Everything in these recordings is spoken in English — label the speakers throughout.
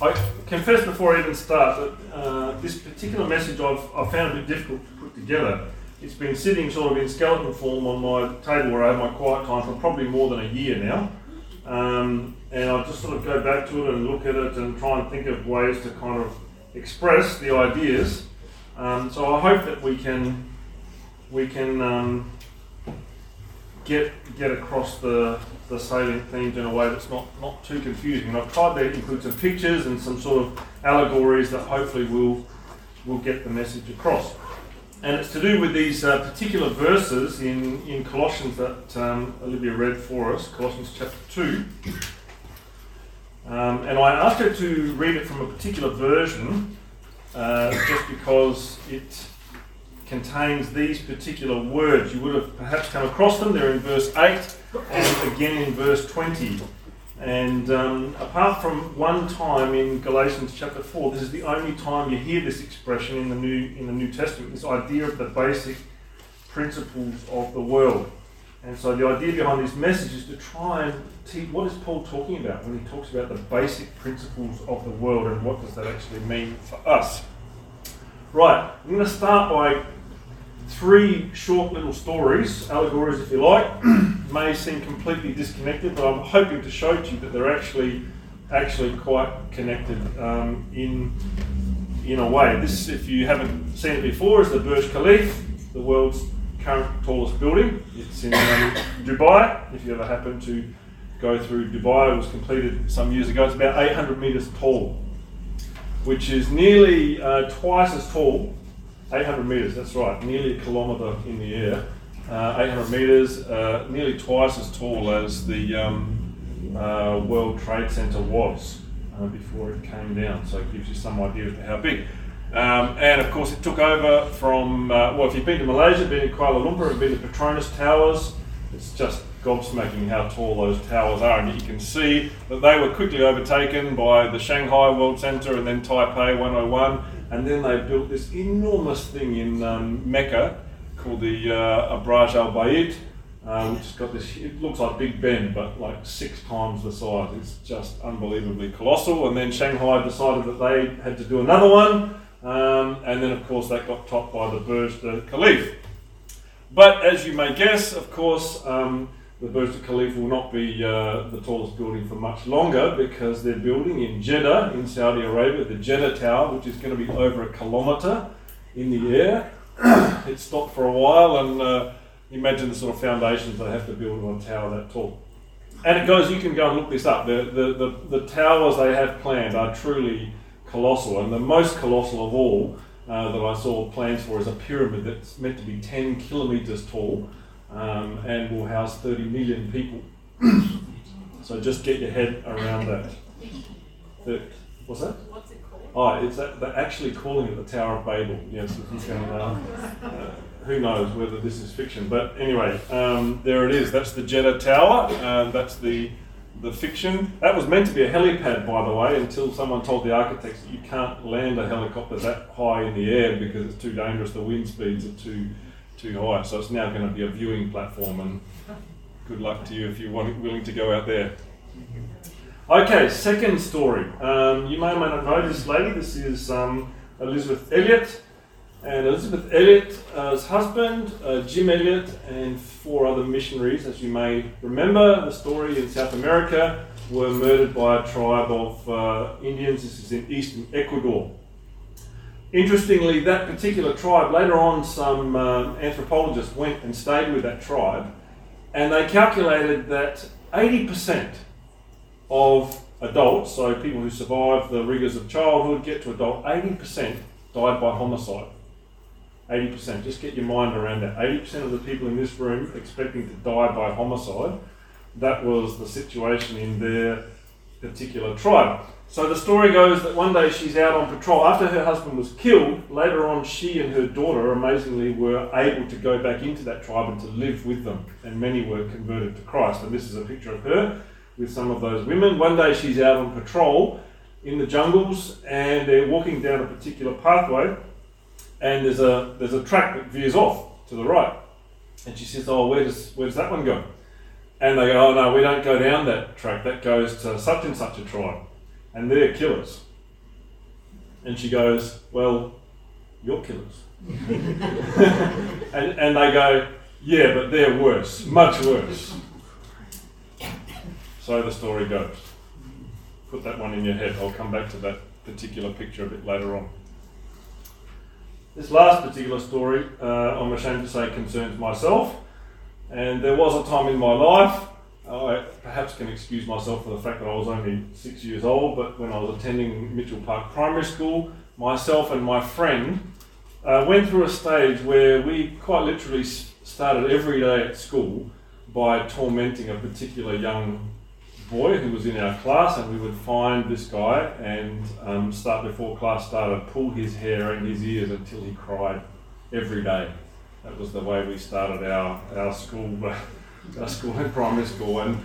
Speaker 1: I confess before I even start that uh, this particular message I've, I've found a bit difficult to put together. It's been sitting sort of in skeleton form on my table where I have my quiet time for probably more than a year now. Um, and I just sort of go back to it and look at it and try and think of ways to kind of express the ideas. Um, so I hope that we can we can um, get get across the, the salient themes in a way that's not, not too confusing. And I've tried to include some pictures and some sort of allegories that hopefully will will get the message across. And it's to do with these uh, particular verses in, in Colossians that um, Olivia read for us, Colossians chapter 2. Um, and I asked her to read it from a particular version uh, just because it contains these particular words. You would have perhaps come across them. They're in verse 8 and again in verse 20. And um, apart from one time in Galatians chapter 4, this is the only time you hear this expression in the New, in the New Testament this idea of the basic principles of the world. And so the idea behind this message is to try and teach what is Paul talking about when he talks about the basic principles of the world and what does that actually mean for us. Right, I'm going to start by three short little stories, allegories if you like, may seem completely disconnected, but I'm hoping to show to you that they're actually actually quite connected um, in in a way. This, if you haven't seen it before, is the Burj Khalifa, the world's current tallest building. It's in um, Dubai. If you ever happen to go through Dubai, it was completed some years ago. It's about 800 meters tall, which is nearly uh, twice as tall 800 metres, that's right, nearly a kilometre in the air. Uh, 800 metres, uh, nearly twice as tall as the um, uh, World Trade Centre was uh, before it came down. So it gives you some idea of how big. Um, and of course, it took over from, uh, well, if you've been to Malaysia, been to Kuala Lumpur, and been to Petronas Towers, it's just gobsmacking how tall those towers are. And you can see that they were quickly overtaken by the Shanghai World Centre and then Taipei 101 and then they built this enormous thing in um, Mecca called the uh, Abraj Al Bayt, uh, which has got this, it looks like Big Ben, but like six times the size. It's just unbelievably colossal. And then Shanghai decided that they had to do another one. Um, and then, of course, that got topped by the Burj Khalifa. But as you may guess, of course, um, the Burj Khalifa will not be uh, the tallest building for much longer because they're building in Jeddah in Saudi Arabia the Jeddah Tower, which is going to be over a kilometre in the air. it stopped for a while, and uh, imagine the sort of foundations they have to build on a tower that tall. And it goes, you can go and look this up. The, the, the, the towers they have planned are truly colossal, and the most colossal of all uh, that I saw plans for is a pyramid that's meant to be 10 kilometres tall um, and will house 30 million people. so just get your head around that. The, what's that?
Speaker 2: What's it called?
Speaker 1: Oh, it's that, they're actually calling it the Tower of Babel. Yes, going, uh, uh, who knows whether this is fiction. But anyway, um, there it is. That's the Jeddah Tower. Um, that's the the fiction. That was meant to be a helipad, by the way, until someone told the architects that you can't land a helicopter that high in the air because it's too dangerous. The wind speeds are too too high. So it's now going to be a viewing platform, and good luck to you if you're willing to go out there. Okay, second story. Um, you may or may not know this lady. This is um, Elisabeth Elliot. And Elisabeth Elliot's husband, uh, Jim Elliot, and four other missionaries, as you may remember, the story in South America, were murdered by a tribe of uh, Indians. This is in eastern Ecuador. Interestingly, that particular tribe, later on, some uh, anthropologists went and stayed with that tribe, and they calculated that 80% of adults, so people who survive the rigours of childhood, get to adult, 80% died by homicide. 80%. Just get your mind around that. 80% of the people in this room expecting to die by homicide. That was the situation in their particular tribe. So the story goes that one day she's out on patrol. After her husband was killed, later on she and her daughter amazingly were able to go back into that tribe and to live with them. And many were converted to Christ. And this is a picture of her with some of those women. One day she's out on patrol in the jungles and they're walking down a particular pathway and there's a there's a track that veers off to the right. And she says, Oh, where does where does that one go? And they go, Oh no, we don't go down that track, that goes to such and such a tribe. And they're killers. And she goes, Well, you're killers. and, and they go, Yeah, but they're worse, much worse. So the story goes. Put that one in your head. I'll come back to that particular picture a bit later on. This last particular story, uh, I'm ashamed to say, concerns myself. And there was a time in my life, I perhaps can excuse myself for the fact that I was only six years old, but when I was attending Mitchell Park Primary School, myself and my friend uh, went through a stage where we quite literally started every day at school by tormenting a particular young boy who was in our class, and we would find this guy and um, start before class started, pull his hair and his ears until he cried every day. That was the way we started our, our school, our school in primary school, and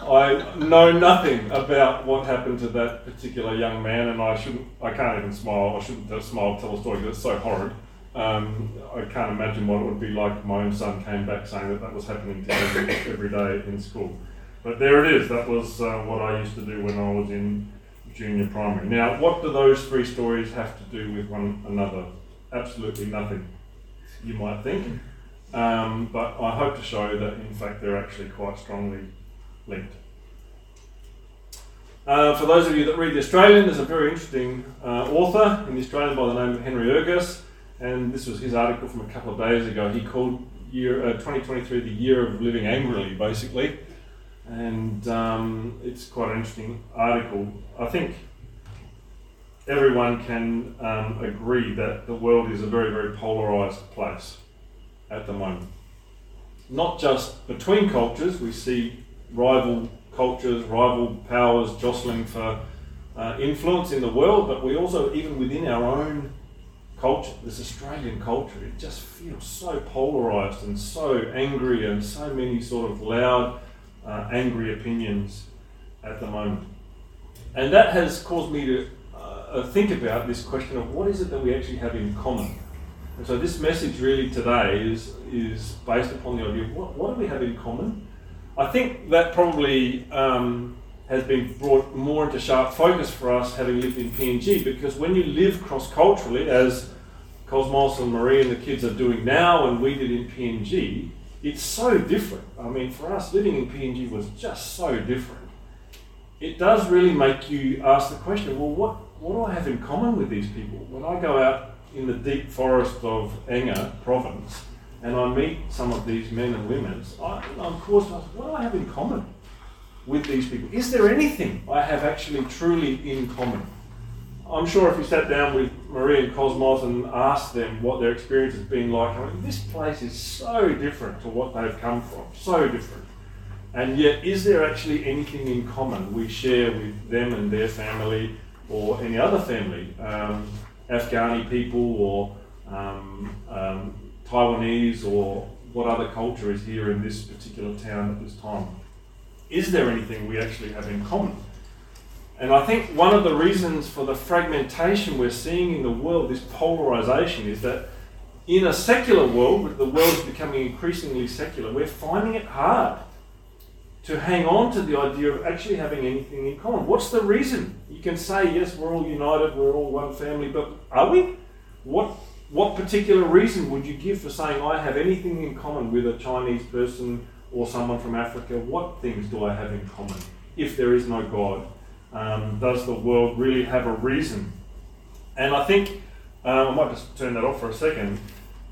Speaker 1: I know nothing about what happened to that particular young man, and I shouldn't, I can't even smile. I shouldn't smile tell a story because it's so horrid. Um, I can't imagine what it would be like if my own son came back saying that that was happening to him every day in school. But there it is. That was uh, what I used to do when I was in junior primary. Now, what do those three stories have to do with one another? Absolutely nothing, you might think. Um, but I hope to show that, in fact, they're actually quite strongly linked. Uh, for those of you that read The Australian, there's a very interesting uh, author in The Australian by the name of Henry Ergas, and this was his article from a couple of days ago. He called year uh, 2023 the year of living angrily, basically and um, it's quite an interesting article. I think everyone can um, agree that the world is a very, very polarized place at the moment. Not just between cultures, we see rival cultures, rival powers jostling for uh, influence in the world, but we also, even within our own culture, this Australian culture, it just feels so polarized and so angry and so many sort of loud uh, angry opinions at the moment. And that has caused me to uh, think about this question of what is it that we actually have in common. And so this message really today is, is based upon the idea of what, what do we have in common? I think that probably um, has been brought more into sharp focus for us having lived in PNG because when you live cross culturally, as Cosmos and Marie and the kids are doing now, and we did in PNG, it's so different. I mean, for us, living in PNG was just so different. It does really make you ask the question well, what, what do I have in common with these people? When I go out in the deep forest of Enga province and I meet some of these men and women, I, of course, what do I have in common with these people? Is there anything I have actually truly in common? I'm sure if you sat down with Marie and Cosmos and asked them what their experience has been like, I mean, this place is so different to what they've come from, so different. And yet, is there actually anything in common we share with them and their family or any other family, um, Afghani people or um, um, Taiwanese or what other culture is here in this particular town at this time? Is there anything we actually have in common? And I think one of the reasons for the fragmentation we're seeing in the world, this polarization, is that in a secular world, the world is becoming increasingly secular, we're finding it hard to hang on to the idea of actually having anything in common. What's the reason? You can say, yes, we're all united, we're all one family, but are we? What, what particular reason would you give for saying, I have anything in common with a Chinese person or someone from Africa? What things do I have in common if there is no God? Um, does the world really have a reason? And I think, uh, I might just turn that off for a second.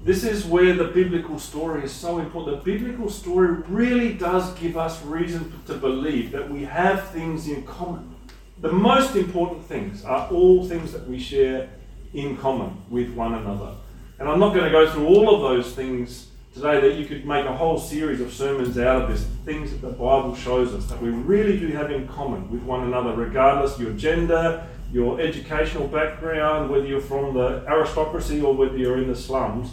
Speaker 1: This is where the biblical story is so important. The biblical story really does give us reason to believe that we have things in common. The most important things are all things that we share in common with one another. And I'm not going to go through all of those things today that you could make a whole series of sermons out of this, things that the Bible shows us that we really do have in common with one another, regardless your gender, your educational background, whether you're from the aristocracy or whether you're in the slums,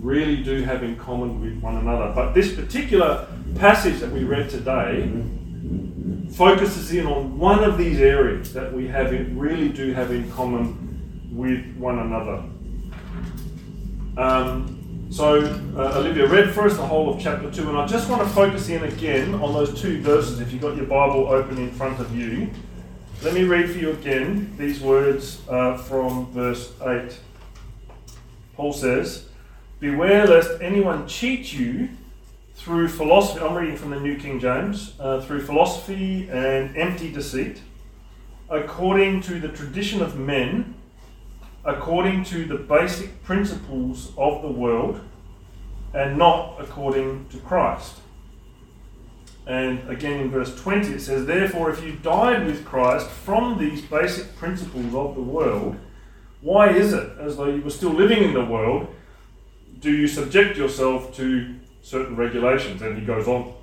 Speaker 1: really do have in common with one another. But this particular passage that we read today focuses in on one of these areas that we have in, really do have in common with one another. Um, so uh, Olivia read for us the whole of chapter 2, and I just want to focus in again on those two verses. If you've got your Bible open in front of you, Let me read for you again these words uh, from verse 8. Paul says, Beware lest anyone cheat you through philosophy. I'm reading from the New King James. Uh, through philosophy and empty deceit, according to the tradition of men, according to the basic principles of the world, and not according to Christ. And again in verse 20 it says, Therefore, if you died with Christ from these basic principles of the world, why is it, as though you were still living in the world, do you subject yourself to certain regulations? And he goes on.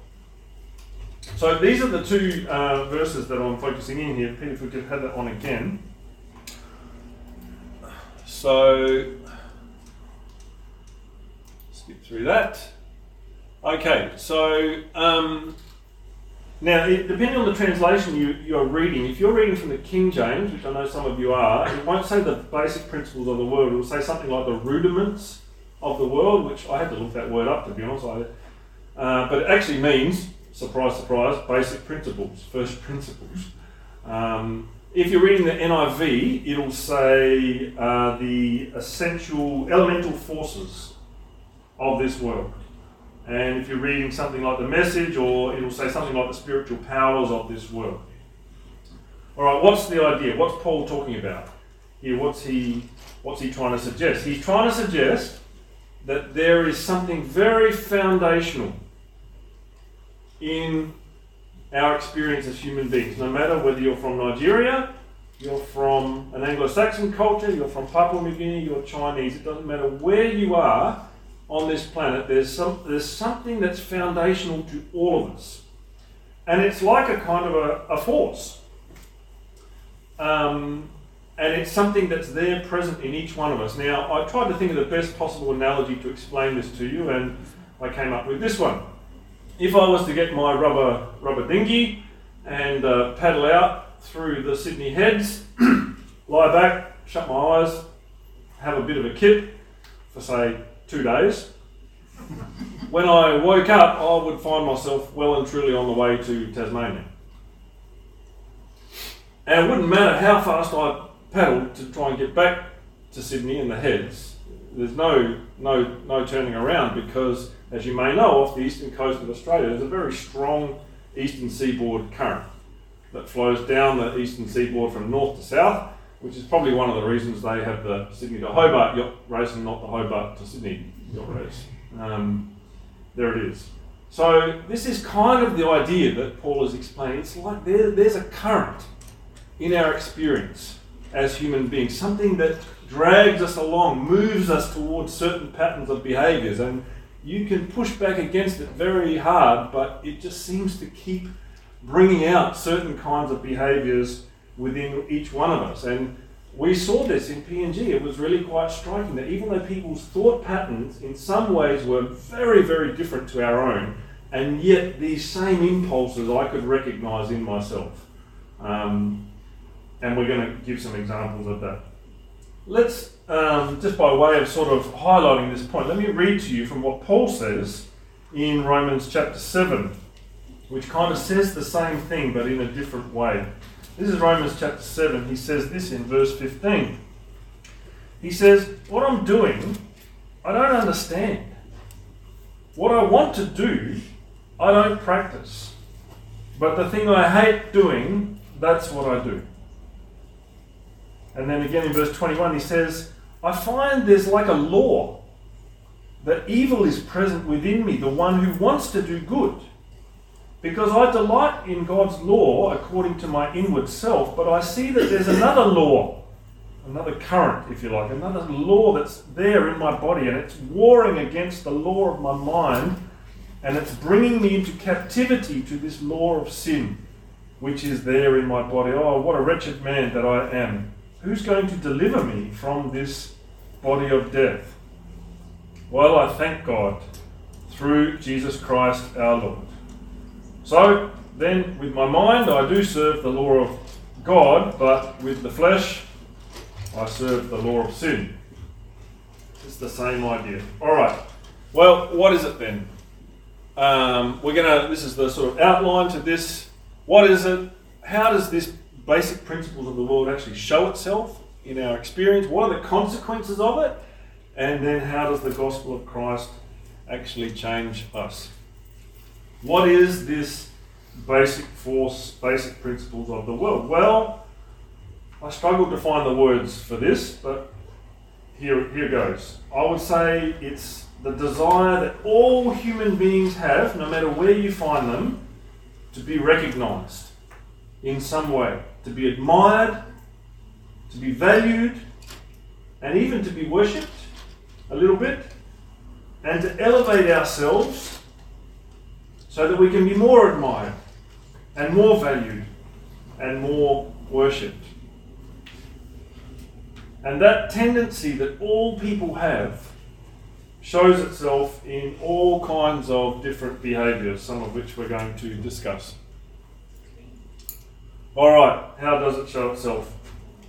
Speaker 1: So these are the two uh, verses that I'm focusing in here. Peter, if we could have that on again. So, skip through that. Okay, so um, now, depending on the translation you, you're reading, if you're reading from the King James, which I know some of you are, it won't say the basic principles of the world. It will say something like the rudiments of the world, which I had to look that word up to be honest. Uh, but it actually means, surprise, surprise, basic principles, first principles. Um, if you're reading the NIV, it'll say uh, the essential elemental forces of this world. And if you're reading something like the message, or it'll say something like the spiritual powers of this world. All right, what's the idea? What's Paul talking about here? What's he, what's he trying to suggest? He's trying to suggest that there is something very foundational in our experience as human beings. No matter whether you're from Nigeria, you're from an Anglo Saxon culture, you're from Papua New Guinea, you're Chinese, it doesn't matter where you are, on this planet, there's, some, there's something that's foundational to all of us. And it's like a kind of a, a force. Um, and it's something that's there present in each one of us. Now, I tried to think of the best possible analogy to explain this to you, and I came up with this one. If I was to get my rubber, rubber dinghy and uh, paddle out through the Sydney Heads, lie back, shut my eyes, have a bit of a kip for, say, two days. when I woke up, I would find myself well and truly on the way to Tasmania. And it wouldn't matter how fast I paddled to try and get back to Sydney and the heads. There's no, no, no turning around because, as you may know, off the eastern coast of Australia, there's a very strong eastern seaboard current that flows down the eastern seaboard from north to south which is probably one of the reasons they have the Sydney to Hobart yacht race and not the Hobart to Sydney yacht race. Um, there it is. So this is kind of the idea that Paul is explaining. It's like there, there's a current in our experience as human beings, something that drags us along, moves us towards certain patterns of behaviors, and you can push back against it very hard, but it just seems to keep bringing out certain kinds of behaviors within each one of us. And we saw this in PNG. It was really quite striking that even though people's thought patterns in some ways were very, very different to our own, and yet these same impulses I could recognize in myself. Um, and we're going to give some examples of that. Let's, um, just by way of sort of highlighting this point, let me read to you from what Paul says in Romans chapter 7, which kind of says the same thing but in a different way. This is Romans chapter 7. He says this in verse 15. He says, What I'm doing, I don't understand. What I want to do, I don't practice. But the thing I hate doing, that's what I do. And then again in verse 21, he says, I find there's like a law that evil is present within me, the one who wants to do good because I delight in God's law according to my inward self, but I see that there's another law, another current, if you like, another law that's there in my body, and it's warring against the law of my mind, and it's bringing me into captivity to this law of sin, which is there in my body. Oh, what a wretched man that I am. Who's going to deliver me from this body of death? Well, I thank God through Jesus Christ our Lord. So then, with my mind, I do serve the law of God, but with the flesh, I serve the law of sin. It's the same idea. All right. Well, what is it then? Um, we're gonna. This is the sort of outline to this. What is it? How does this basic principles of the world actually show itself in our experience? What are the consequences of it? And then how does the gospel of Christ actually change us? What is this basic force, basic principles of the world? Well, I struggled to find the words for this, but here, here goes. I would say it's the desire that all human beings have, no matter where you find them, to be recognized in some way, to be admired, to be valued, and even to be worshipped a little bit, and to elevate ourselves so that we can be more admired and more valued and more worshipped. And that tendency that all people have shows itself in all kinds of different behaviors, some of which we're going to discuss. All right, how does it show itself?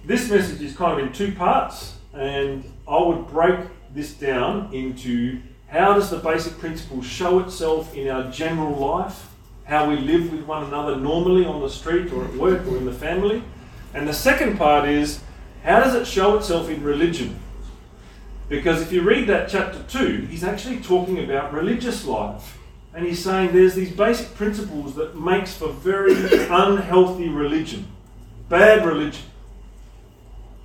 Speaker 1: This message is kind of in two parts, and I would break this down into how does the basic principle show itself in our general life, how we live with one another normally on the street or at work or in the family. And the second part is how does it show itself in religion? Because if you read that chapter 2, he's actually talking about religious life. And he's saying there's these basic principles that makes for very unhealthy religion, bad religion.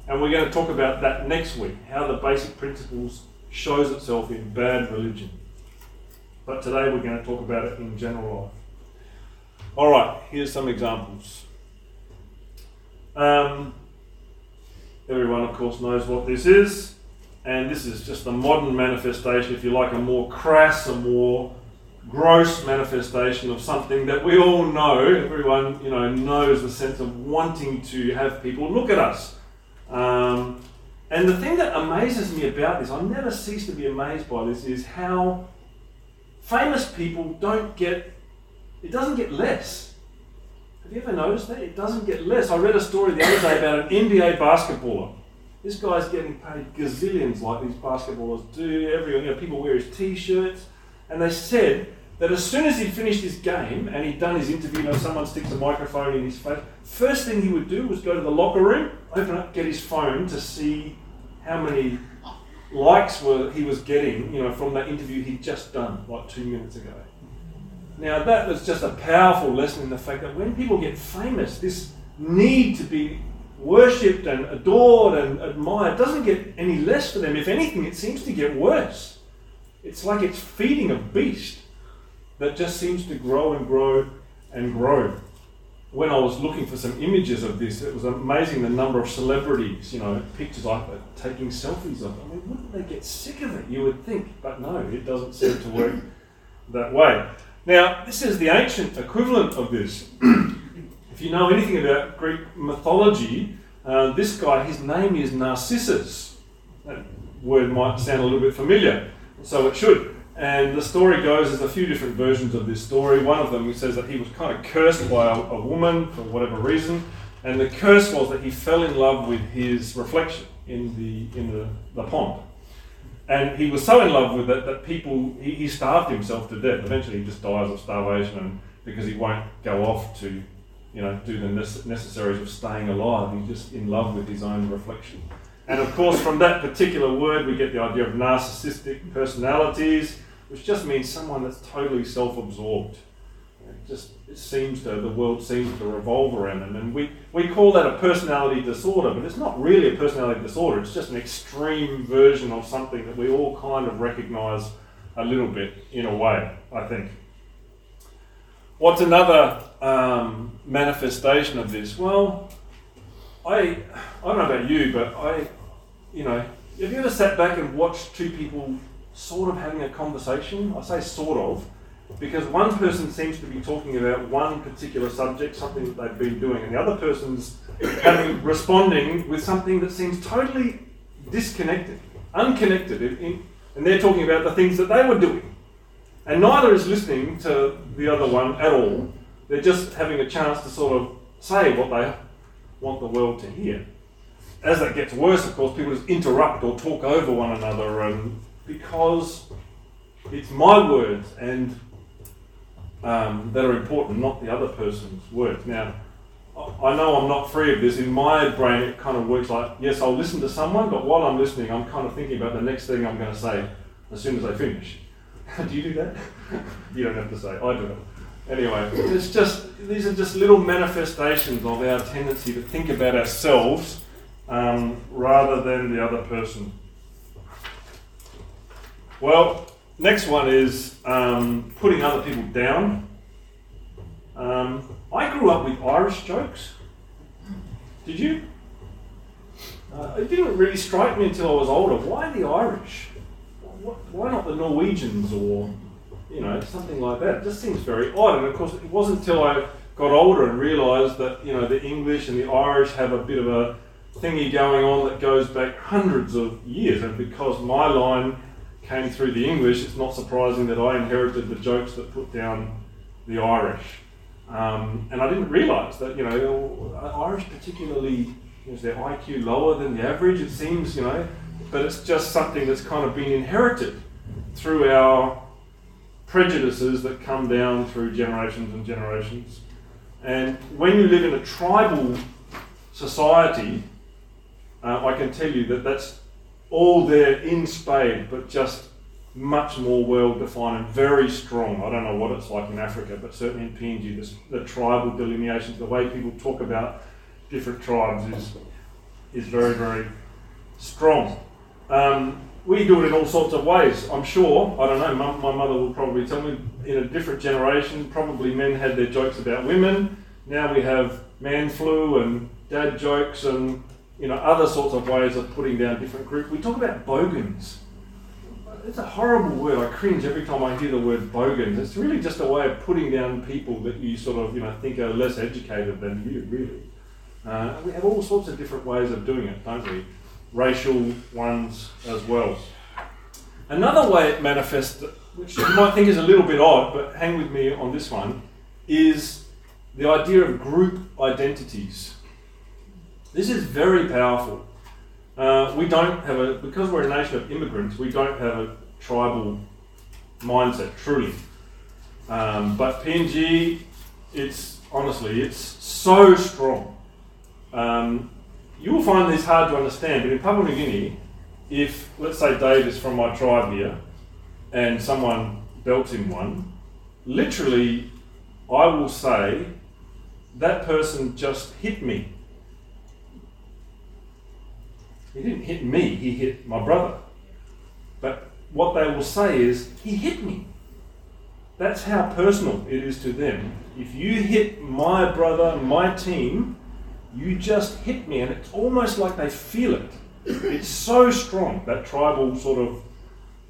Speaker 1: And we're going to talk about that next week, how the basic principles shows itself in bad religion. But today we're going to talk about it in general life. All right, here's some examples. Um, everyone, of course, knows what this is, and this is just a modern manifestation, if you like, a more crass, a more gross manifestation of something that we all know. Everyone, you know, knows the sense of wanting to have people look at us. Um, and the thing that amazes me about this, I never cease to be amazed by this, is how famous people don't get, it doesn't get less. Have you ever noticed that? It doesn't get less. I read a story the other day about an NBA basketballer. This guy's getting paid gazillions like these basketballers do. Everyone, you know, people wear his t-shirts. And they said that as soon as he'd finished his game and he'd done his interview, you know, someone sticks a microphone in his face, first thing he would do was go to the locker room, open up, get his phone to see how many likes were he was getting, you know, from that interview he'd just done like two minutes ago. Now that was just a powerful lesson in the fact that when people get famous, this need to be worshipped and adored and admired doesn't get any less for them. If anything, it seems to get worse. It's like it's feeding a beast that just seems to grow and grow and grow when I was looking for some images of this, it was amazing the number of celebrities, you know, pictures like that, taking selfies of it. I mean, wouldn't they get sick of it, you would think? But no, it doesn't seem to work that way. Now, this is the ancient equivalent of this. if you know anything about Greek mythology, uh, this guy, his name is Narcissus. That word might sound a little bit familiar, so it should. And the story goes, there's a few different versions of this story. One of them says that he was kind of cursed by a, a, woman for whatever reason, and the curse was that he fell in love with his reflection in the in the, the pond. And he was so in love with it that people he, he starved himself to death. Eventually, he just dies of starvation, and because he won't go off to, you know, do the necessaries of staying alive. He's just in love with his own reflection. And of course, from that particular word, we get the idea of narcissistic personalities which just means someone that's totally self-absorbed. It just it seems to the world seems to revolve around them, and we, we call that a personality disorder, but it's not really a personality disorder. It's just an extreme version of something that we all kind of recognise a little bit in a way. I think. What's another um, manifestation of this? Well, I I don't know about you, but I, you know, have you ever sat back and watched two people sort of having a conversation. I say sort of, because one person seems to be talking about one particular subject, something that they've been doing, and the other person's having responding with something that seems totally disconnected, unconnected, in, and they're talking about the things that they were doing. And neither is listening to the other one at all. They're just having a chance to sort of say what they want the world to hear. As that gets worse, of course, people just interrupt or talk over one another and because it's my words and um, that are important, not the other person's words. Now, I know I'm not free of this. In my brain, it kind of works like, yes, I'll listen to someone, but while I'm listening, I'm kind of thinking about the next thing I'm going to say as soon as I finish. do you do that? you don't have to say. I do it. Anyway, it's just these are just little manifestations of our tendency to think about ourselves um, rather than the other person. Well, next one is um, putting other people down. Um, I grew up with Irish jokes. Did you? Uh, it didn't really strike me until I was older. Why the Irish? Why not the Norwegians or you know something like that? It just seems very odd. And of course, it wasn't until I got older and realised that you know the English and the Irish have a bit of a thingy going on that goes back hundreds of years. And because my line came through the English, it's not surprising that I inherited the jokes that put down the Irish. Um, and I didn't realise that, you know, Irish particularly, is their IQ lower than the average, it seems, you know, but it's just something that's kind of been inherited through our prejudices that come down through generations and generations. And when you live in a tribal society, uh, I can tell you that that's all there in spade, but just much more well defined and very strong. I don't know what it's like in Africa, but certainly in PNG, this, the tribal delineations, the way people talk about different tribes is, is very, very strong. Um, we do it in all sorts of ways, I'm sure. I don't know, my, my mother will probably tell me in a different generation, probably men had their jokes about women. Now we have man flu and dad jokes and you know other sorts of ways of putting down different groups. We talk about bogans it's a horrible word. I cringe every time I hear the word bogan. It's really just a way of putting down people that you sort of you know think are less educated than you, really. Uh, we have all sorts of different ways of doing it, don't we? Racial ones as well. Another way it manifests, which you might think is a little bit odd, but hang with me on this one, is the idea of group identities. This is very powerful. Uh, we don't have a, because we're a nation of immigrants, we don't have a tribal mindset, truly. Um, but PNG, it's honestly, it's so strong. Um, you will find this hard to understand, but in Papua New Guinea, if, let's say, Dave is from my tribe here, and someone belts him one, literally, I will say, that person just hit me he didn't hit me, he hit my brother. But what they will say is, he hit me. That's how personal it is to them. If you hit my brother, my team, you just hit me. And it's almost like they feel it. It's so strong, that tribal sort of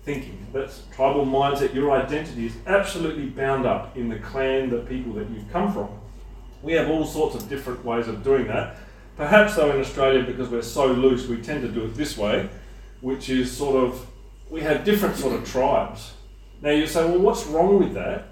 Speaker 1: thinking, that tribal mindset, your identity is absolutely bound up in the clan, the people that you've come from. We have all sorts of different ways of doing that. Perhaps, though, in Australia, because we're so loose, we tend to do it this way, which is sort of we have different sort of tribes. Now you say, well, what's wrong with that?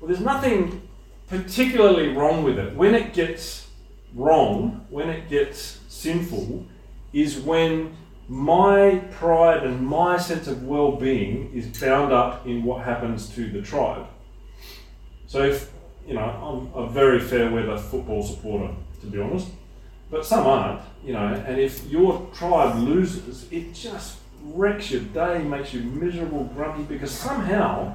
Speaker 1: Well, there's nothing particularly wrong with it. When it gets wrong, when it gets sinful, is when my pride and my sense of well being is bound up in what happens to the tribe. So, if, you know, I'm a very fair weather football supporter, to be honest but some aren't, you know. And if your tribe loses, it just wrecks your day, makes you miserable, grumpy, because somehow,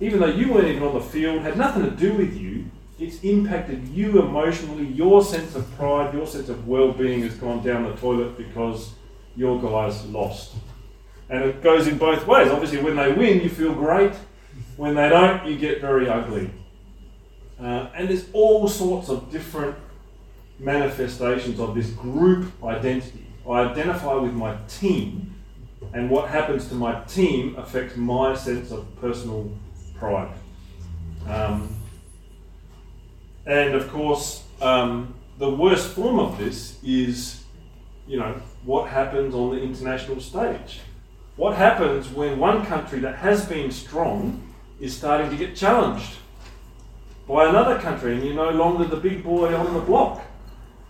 Speaker 1: even though you weren't even on the field, had nothing to do with you, it's impacted you emotionally. Your sense of pride, your sense of well-being has gone down the toilet because your guys lost. And it goes in both ways. Obviously, when they win, you feel great. When they don't, you get very ugly. Uh, and there's all sorts of different manifestations of this group identity. I identify with my team, and what happens to my team affects my sense of personal pride. Um, and of course, um, the worst form of this is, you know, what happens on the international stage. What happens when one country that has been strong is starting to get challenged by another country and you're no longer the big boy on the block?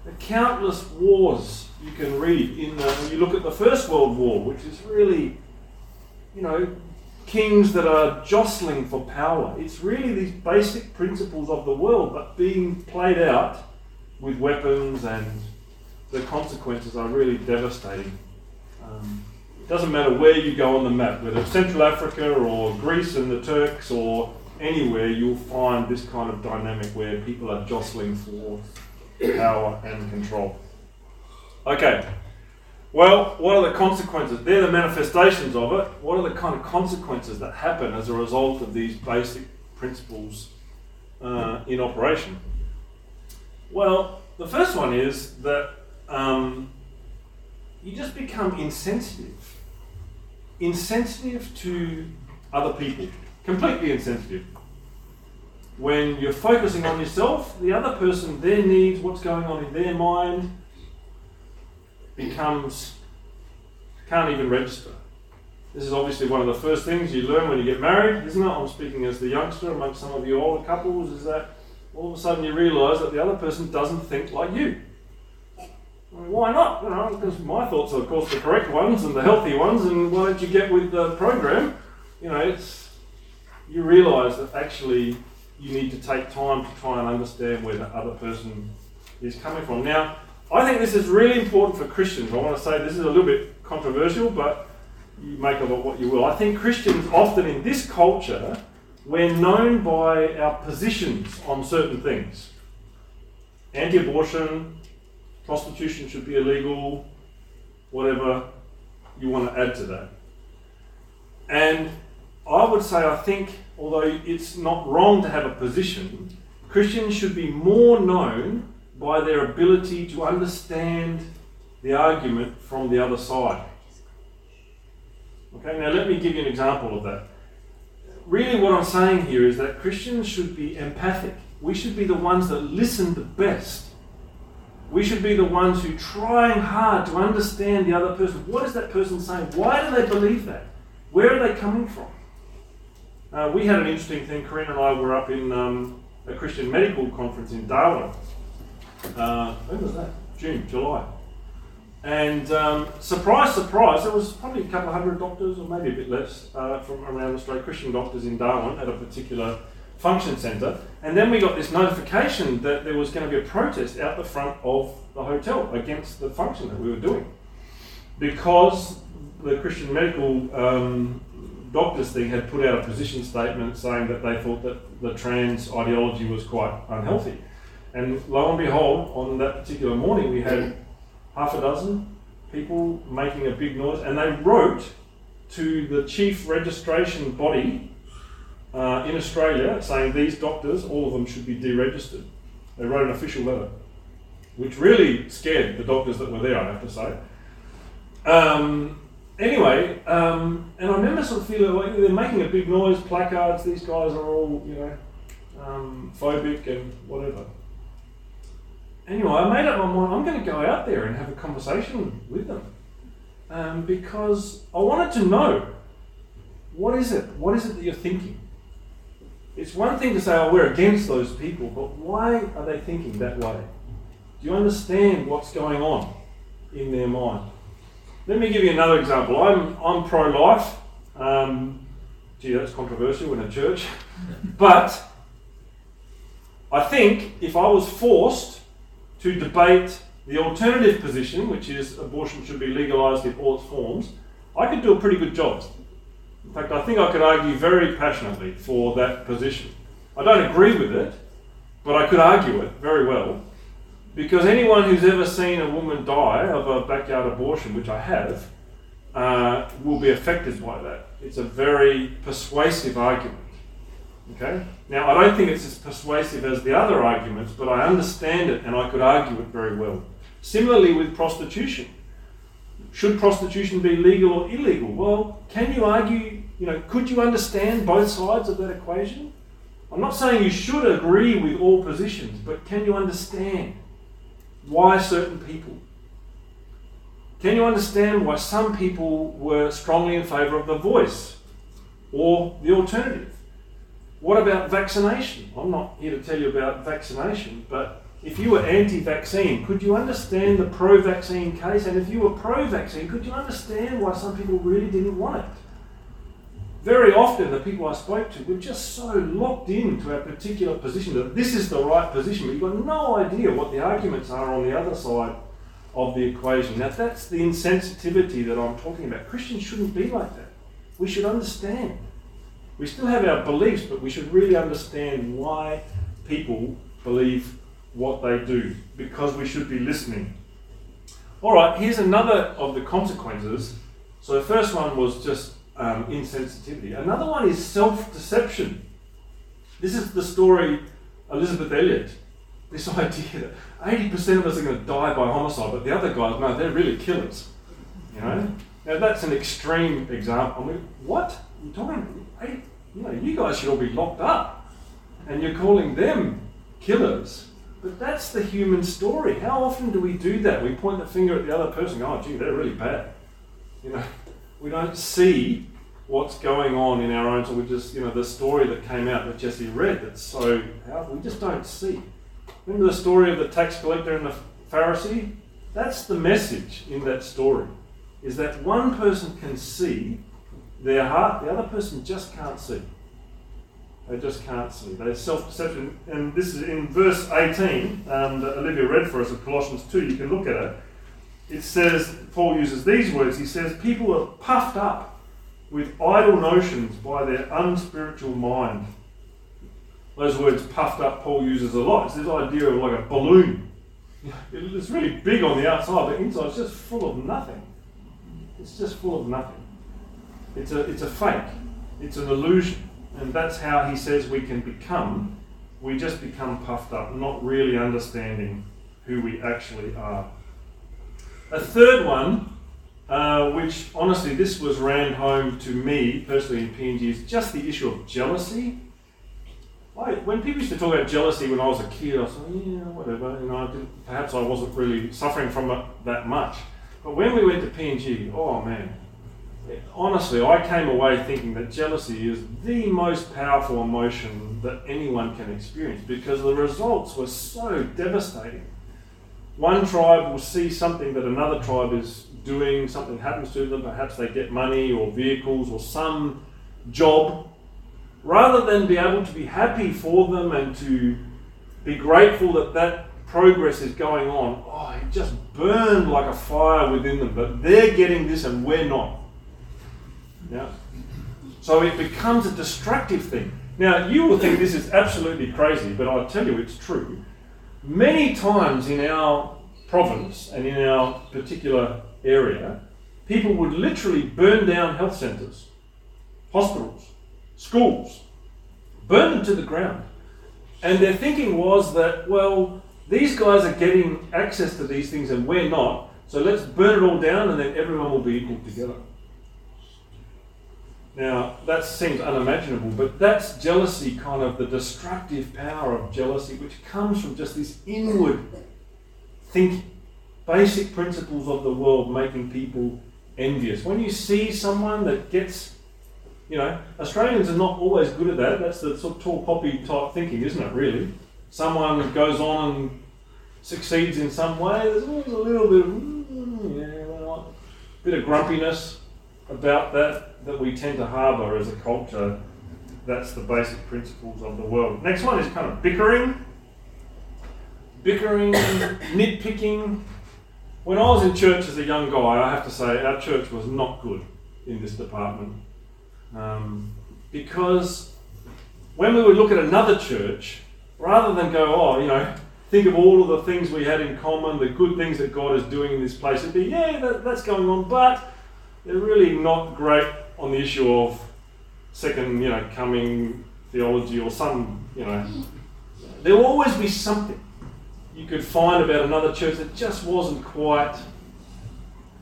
Speaker 1: the countless wars you can read in the, when you look at the First World War, which is really, you know, kings that are jostling for power. It's really these basic principles of the world, but being played out with weapons, and the consequences are really devastating. Um, it doesn't matter where you go on the map, whether it's Central Africa or Greece and the Turks or anywhere, you'll find this kind of dynamic where people are jostling for power and control. Okay, well, what are the consequences? They're the manifestations of it. What are the kind of consequences that happen as a result of these basic principles uh, in operation? Well, the first one is that um, you just become insensitive. Insensitive to other people. Completely insensitive. When you're focusing on yourself, the other person, their needs, what's going on in their mind, becomes can't even register. This is obviously one of the first things you learn when you get married, isn't it? I'm speaking as the youngster amongst some of you older couples, is that all of a sudden you realise that the other person doesn't think like you. I mean, why not? You know, because my thoughts are, of course, the correct ones and the healthy ones, and why don't you get with the program? You know, it's you realise that actually you need to take time to try and understand where the other person is coming from. Now, I think this is really important for Christians. I want to say this is a little bit controversial, but you make of it what you will. I think Christians often in this culture, we're known by our positions on certain things. Anti abortion, prostitution should be illegal, whatever you want to add to that. And I would say, I think, although it's not wrong to have a position, Christians should be more known by their ability to understand the argument from the other side. Okay, now let me give you an example of that. Really, what I'm saying here is that Christians should be empathic. We should be the ones that listen the best. We should be the ones who trying hard to understand the other person. What is that person saying? Why do they believe that? Where are they coming from? Uh, we had an interesting thing. Corinne and I were up in um, a Christian medical conference in Darwin uh, when was that? June, July. And um, surprise, surprise, there was probably a couple of hundred doctors, or maybe a bit less, uh, from around Australia, Christian doctors in Darwin at a particular function centre. And then we got this notification that there was going to be a protest out the front of the hotel against the function that we were doing. Because the Christian medical um, doctors thing had put out a position statement saying that they thought that the trans ideology was quite unhealthy. And lo and behold, on that particular morning, we had half a dozen people making a big noise, and they wrote to the chief registration body uh, in Australia saying these doctors, all of them, should be deregistered. They wrote an official letter, which really scared the doctors that were there, I have to say. Um, anyway, um, and I remember sort of feeling like they're making a big noise, placards, these guys are all, you know, um, phobic and whatever anyway, I made up my mind I'm going to go out there and have a conversation with them um, because I wanted to know what is it? What is it that you're thinking? It's one thing to say, oh, we're against those people, but why are they thinking that way? Do you understand what's going on in their mind? Let me give you another example. I'm, I'm pro life. Um, gee, that's controversial in a church. but I think if I was forced to debate the alternative position, which is abortion should be legalised in all its forms, I could do a pretty good job. In fact, I think I could argue very passionately for that position. I don't agree with it, but I could argue it very well. Because anyone who's ever seen a woman die of a backyard abortion, which I have, uh, will be affected by that. It's a very persuasive argument. Okay? Now, I don't think it's as persuasive as the other arguments, but I understand it and I could argue it very well. Similarly with prostitution. Should prostitution be legal or illegal? Well, can you argue, you know, could you understand both sides of that equation? I'm not saying you should agree with all positions, but can you understand why certain people? Can you understand why some people were strongly in favour of the voice or the alternative? What about vaccination? I'm not here to tell you about vaccination, but if you were anti vaccine, could you understand the pro vaccine case? And if you were pro vaccine, could you understand why some people really didn't want it? very often the people I spoke to were just so locked into a particular position that this is the right position, but you've got no idea what the arguments are on the other side of the equation. Now, that's the insensitivity that I'm talking about. Christians shouldn't be like that. We should understand. We still have our beliefs, but we should really understand why people believe what they do, because we should be listening. All right, here's another of the consequences. So, the first one was just um, insensitivity. Another one is self deception. This is the story Elizabeth Elliot. This idea that 80% of us are going to die by homicide, but the other guys, no, they're really killers. You know? Now that's an extreme example. I mean, what? You're talking, hey, you know, you guys should all be locked up. And you're calling them killers. But that's the human story. How often do we do that? We point the finger at the other person, oh, gee, they're really bad. You know, we don't see what's going on in our own. So we just, you know, the story that came out that Jesse read that's so powerful, we just don't see. Remember the story of the tax collector and the Pharisee? That's the message in that story. Is that one person can see their heart, the other person just can't see. They just can't see. They're self deception. And this is in verse 18 um, that Olivia read for us of Colossians 2. You can look at it. It says, Paul uses these words. He says, People are puffed up with idle notions by their unspiritual mind. Those words puffed up, Paul uses a lot. It's this idea of like a balloon. It's really big on the outside, but inside it's just full of nothing. It's just full of nothing. It's a, it's a fake, it's an illusion. And that's how he says we can become. We just become puffed up, not really understanding who we actually are. A third one, uh, which honestly this was ran home to me personally in PNG, is just the issue of jealousy. Like, when people used to talk about jealousy when I was a kid, I was like, yeah, whatever. You know, I perhaps I wasn't really suffering from it that much. But when we went to PNG, oh man, honestly, I came away thinking that jealousy is the most powerful emotion that anyone can experience because the results were so devastating. One tribe will see something that another tribe is doing, something happens to them, perhaps they get money or vehicles or some job. Rather than be able to be happy for them and to be grateful that that progress is going on, oh, it just burned like a fire within them. But they're getting this and we're not. Yeah. So it becomes a destructive thing. Now, you will think this is absolutely crazy, but I'll tell you it's true. Many times in our province and in our particular area, people would literally burn down health centres, hospitals, schools, burn them to the ground. And their thinking was that, well, these guys are getting access to these things and we're not, so let's burn it all down and then everyone will be equal together. Now, that seems unimaginable, but that's jealousy, kind of the destructive power of jealousy, which comes from just this inward thinking, basic principles of the world making people envious. When you see someone that gets, you know, Australians are not always good at that. That's the sort of tall poppy type thinking, isn't it, really? Someone goes on and succeeds in some way, there's always a little bit of, mm, yeah, bit of grumpiness about that that we tend to harbour as a culture. That's the basic principles of the world. Next one is kind of bickering. Bickering, nitpicking. When I was in church as a young guy, I have to say our church was not good in this department. Um, because when we would look at another church, rather than go, oh, you know, think of all of the things we had in common, the good things that God is doing in this place, it'd be, yeah, that, that's going on, but they're really not great on the issue of second, you know, coming theology or some, you know. There will always be something you could find about another church that just wasn't quite,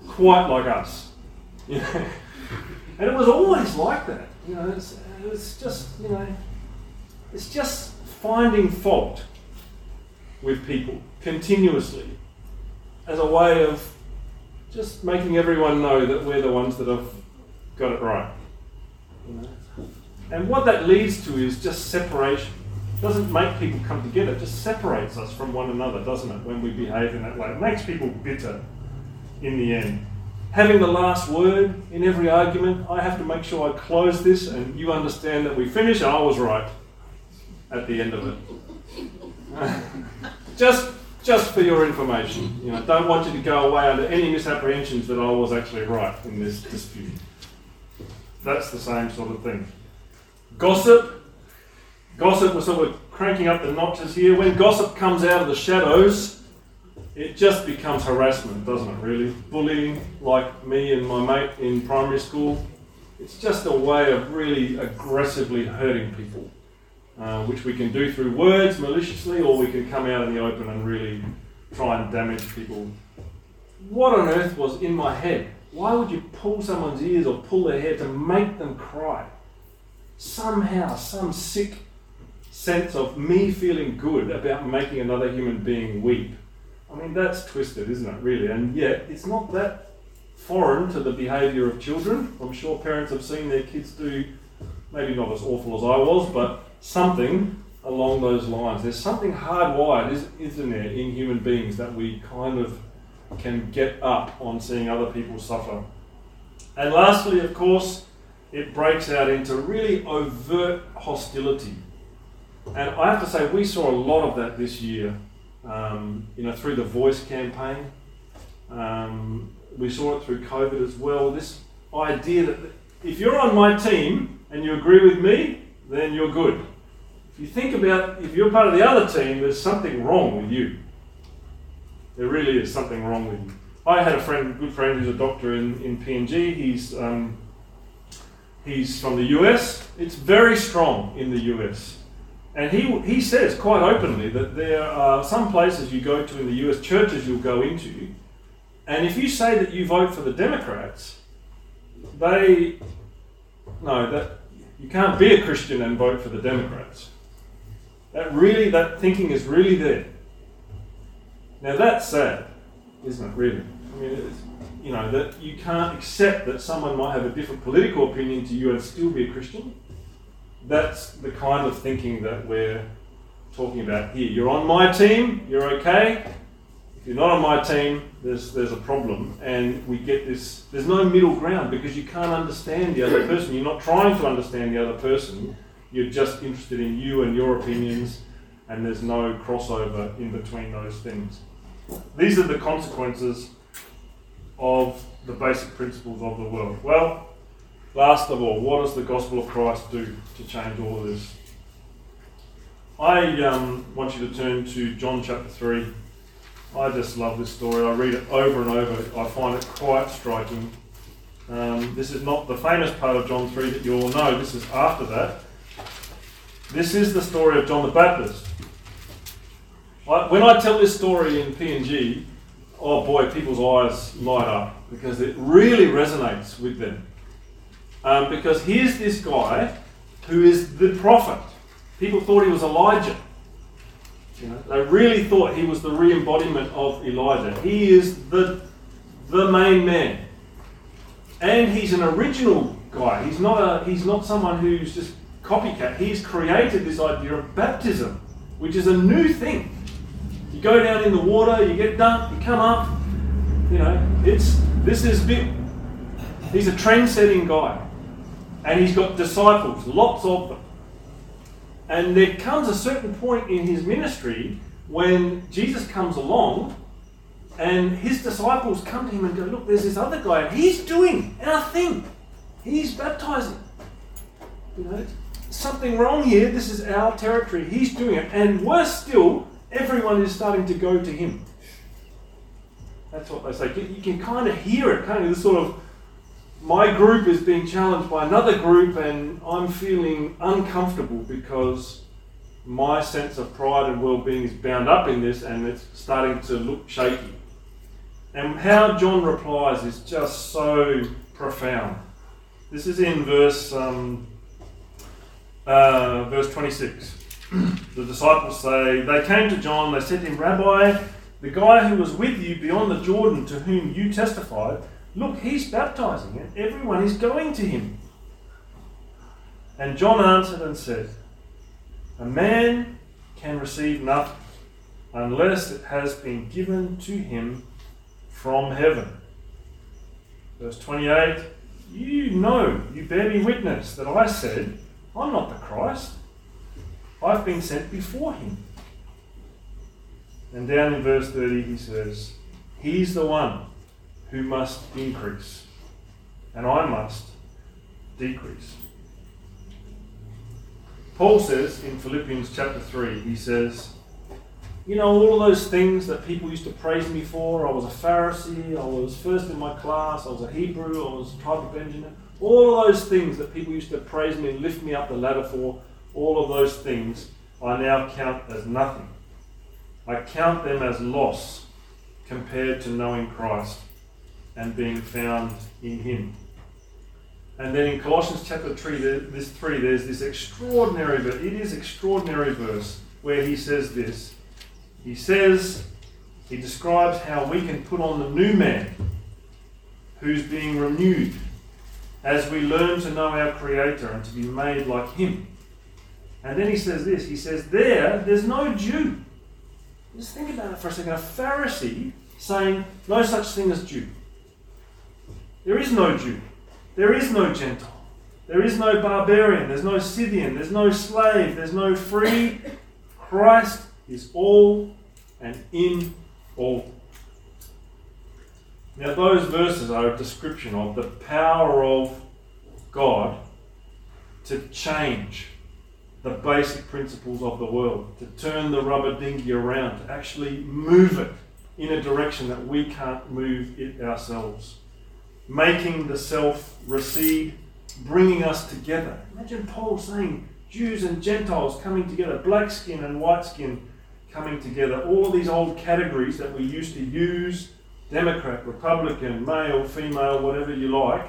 Speaker 1: quite like us. You know? And it was always like that. You know, it's, it's just, you know, it's just finding fault with people continuously as a way of just making everyone know that we're the ones that have got it right. And what that leads to is just separation. It doesn't make people come together, it just separates us from one another, doesn't it, when we behave in that way? It makes people bitter in the end. having the last word in every argument. I have to make sure I close this and you understand that we finish and I was right at the end of it. just just for your information. You know, don't want you to go away under any misapprehensions that I was actually right in this dispute. That's the same sort of thing. Gossip. Gossip, we're sort of cranking up the notches here. When gossip comes out of the shadows, it just becomes harassment, doesn't it, really? Bullying, like me and my mate in primary school. It's just a way of really aggressively hurting people, uh, which we can do through words maliciously, or we can come out in the open and really try and damage people. What on earth was in my head? Why would you pull someone's ears or pull their hair to make them cry? Somehow, some sick sense of me feeling good about making another human being weep. I mean, that's twisted, isn't it, really? And yet, it's not that foreign to the behaviour of children. I'm sure parents have seen their kids do, maybe not as awful as I was, but something along those lines. There's something hardwired, isn't there, in human beings that we kind of can get up on seeing other people suffer. And lastly, of course, it breaks out into really overt hostility. And I have to say, we saw a lot of that this year, um, you know, through the Voice campaign. Um, we saw it through COVID as well. This idea that if you're on my team and you agree with me, then you're good. If you think about if you're part of the other team, there's something wrong with you. There really is something wrong with you. I had a friend, a good friend, who's a doctor in, in PNG. He's um, he's from the US. It's very strong in the US. And he, he says quite openly that there are some places you go to in the US, churches you'll go into, and if you say that you vote for the Democrats, they know that you can't be a Christian and vote for the Democrats. That really that thinking is really there. Now that's sad, isn't it? Really, I mean, you know that you can't accept that someone might have a different political opinion to you and still be a Christian that's the kind of thinking that we're talking about here. You're on my team, you're okay. If you're not on my team, there's, there's a problem. And we get this there's no middle ground because you can't understand the other person. You're not trying to understand the other person, you're just interested in you and your opinions, and there's no crossover in between those things. These are the consequences of the basic principles of the world. Well, Last of all, what does the gospel of Christ do to change all of this? I um, want you to turn to John chapter 3. I just love this story. I read it over and over. I find it quite striking. Um, this is not the famous part of John 3 that you all know, this is after that. This is the story of John the Baptist. When I tell this story in PNG, oh boy, people's eyes light up because it really resonates with them. Um, because here's this guy who is the prophet. People thought he was Elijah. You know, they really thought he was the re embodiment of Elijah. He is the, the main man. And he's an original guy. He's not, a, he's not someone who's just copycat. He's created this idea of baptism, which is a new thing. You go down in the water, you get dunked, you come up. You know, it's this is big. He's a trend-setting guy. And he's got disciples, lots of them. And there comes a certain point in his ministry when Jesus comes along and his disciples come to him and go, Look, there's this other guy, and he's doing our thing. He's baptizing. You know, something wrong here. This is our territory. He's doing it. And worse still, everyone is starting to go to him. That's what they say. You can kind of hear it, kind of this sort of my group is being challenged by another group, and I'm feeling uncomfortable because my sense of pride and well being is bound up in this, and it's starting to look shaky. And how John replies is just so profound. This is in verse um, uh, verse 26. the disciples say, They came to John, they said to him, Rabbi, the guy who was with you beyond the Jordan, to whom you testified, Look, he's baptizing, and everyone is going to him. And John answered and said, A man can receive nothing unless it has been given to him from heaven. Verse 28 You know, you bear me witness that I said, I'm not the Christ. I've been sent before him. And down in verse 30, he says, He's the one who must increase, and I must decrease. Paul says in Philippians chapter 3, he says, You know, all of those things that people used to praise me for. I was a Pharisee, I was first in my class, I was a Hebrew, I was a tribe of Benjamin. All of those things that people used to praise me and lift me up the ladder for, all of those things I now count as nothing. I count them as loss compared to knowing Christ and being found in Him. And then in Colossians chapter 3, this 3, there's this extraordinary verse. It is extraordinary verse where he says this. He says, he describes how we can put on the new man who's being renewed as we learn to know our Creator and to be made like Him. And then he says this he says, There, there's no Jew. Just think about it for a second. A Pharisee saying, No such thing as Jew. There is no Jew. There is no Gentile. There is no barbarian. There's no Scythian. There's no slave. There's no free. Christ is all and in all. Now, those verses are a description of the power of God to change the basic principles of the world, to turn the rubber dinghy around, to actually move it in a direction that we can't move it ourselves making the self recede, bringing us together. Imagine Paul saying Jews and Gentiles coming together, black skin and white skin coming together, all of these old categories that we used to use Democrat, Republican, male, female, whatever you like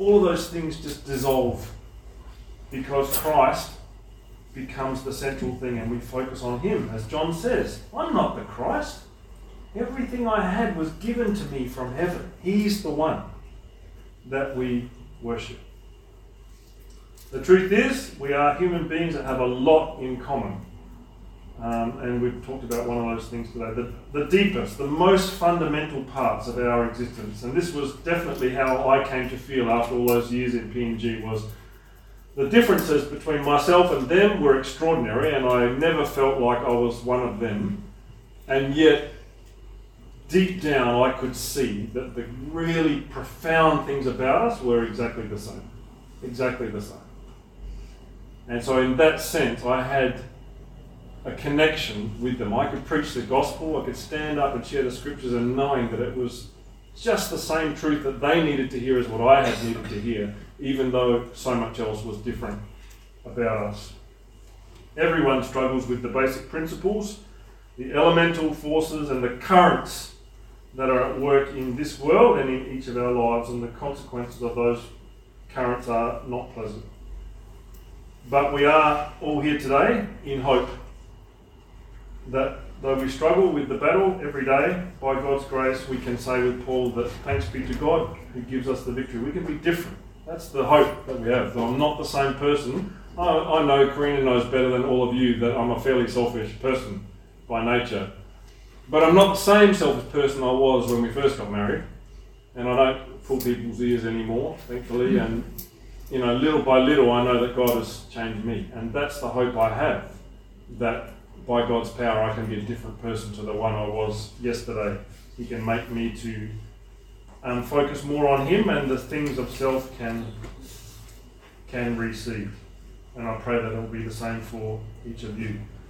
Speaker 1: all of those things just dissolve because Christ becomes the central thing and we focus on Him. As John says, I'm not the Christ. Everything I had was given to me from heaven. He's the one that we worship. The truth is, we are human beings that have a lot in common. Um, and we've talked about one of those things today. The, the deepest, the most fundamental parts of our existence. And this was definitely how I came to feel after all those years in PNG was the differences between myself and them were extraordinary, and I never felt like I was one of them. And yet, deep down, I could see that the really profound things about us were exactly the same. Exactly the same. And so, in that sense, I had a connection with them. I could preach the gospel, I could stand up and share the scriptures, and knowing that it was just the same truth that they needed to hear as what I had needed to hear, even though so much else was different about us. Everyone struggles with the basic principles, the elemental forces, and the currents that are at work in this world and in each of our lives, and the consequences of those currents are not pleasant. But we are all here today in hope that though we struggle with the battle every day, by God's grace, we can say with Paul that thanks be to God who gives us the victory. We can be different. That's the hope that we have. Though I'm not the same person, I, I know Karina knows better than all of you that I'm a fairly selfish person by nature. But I'm not the same selfish person I was when we first got married, and I don't pull people's ears anymore, thankfully. Hmm. And you know, little by little, I know that God has changed me, and that's the hope I have. That by God's power, I can be a different person to the one I was yesterday. He can make me to um, focus more on Him, and the things of self can can receive. And I pray that it will be the same for each of you.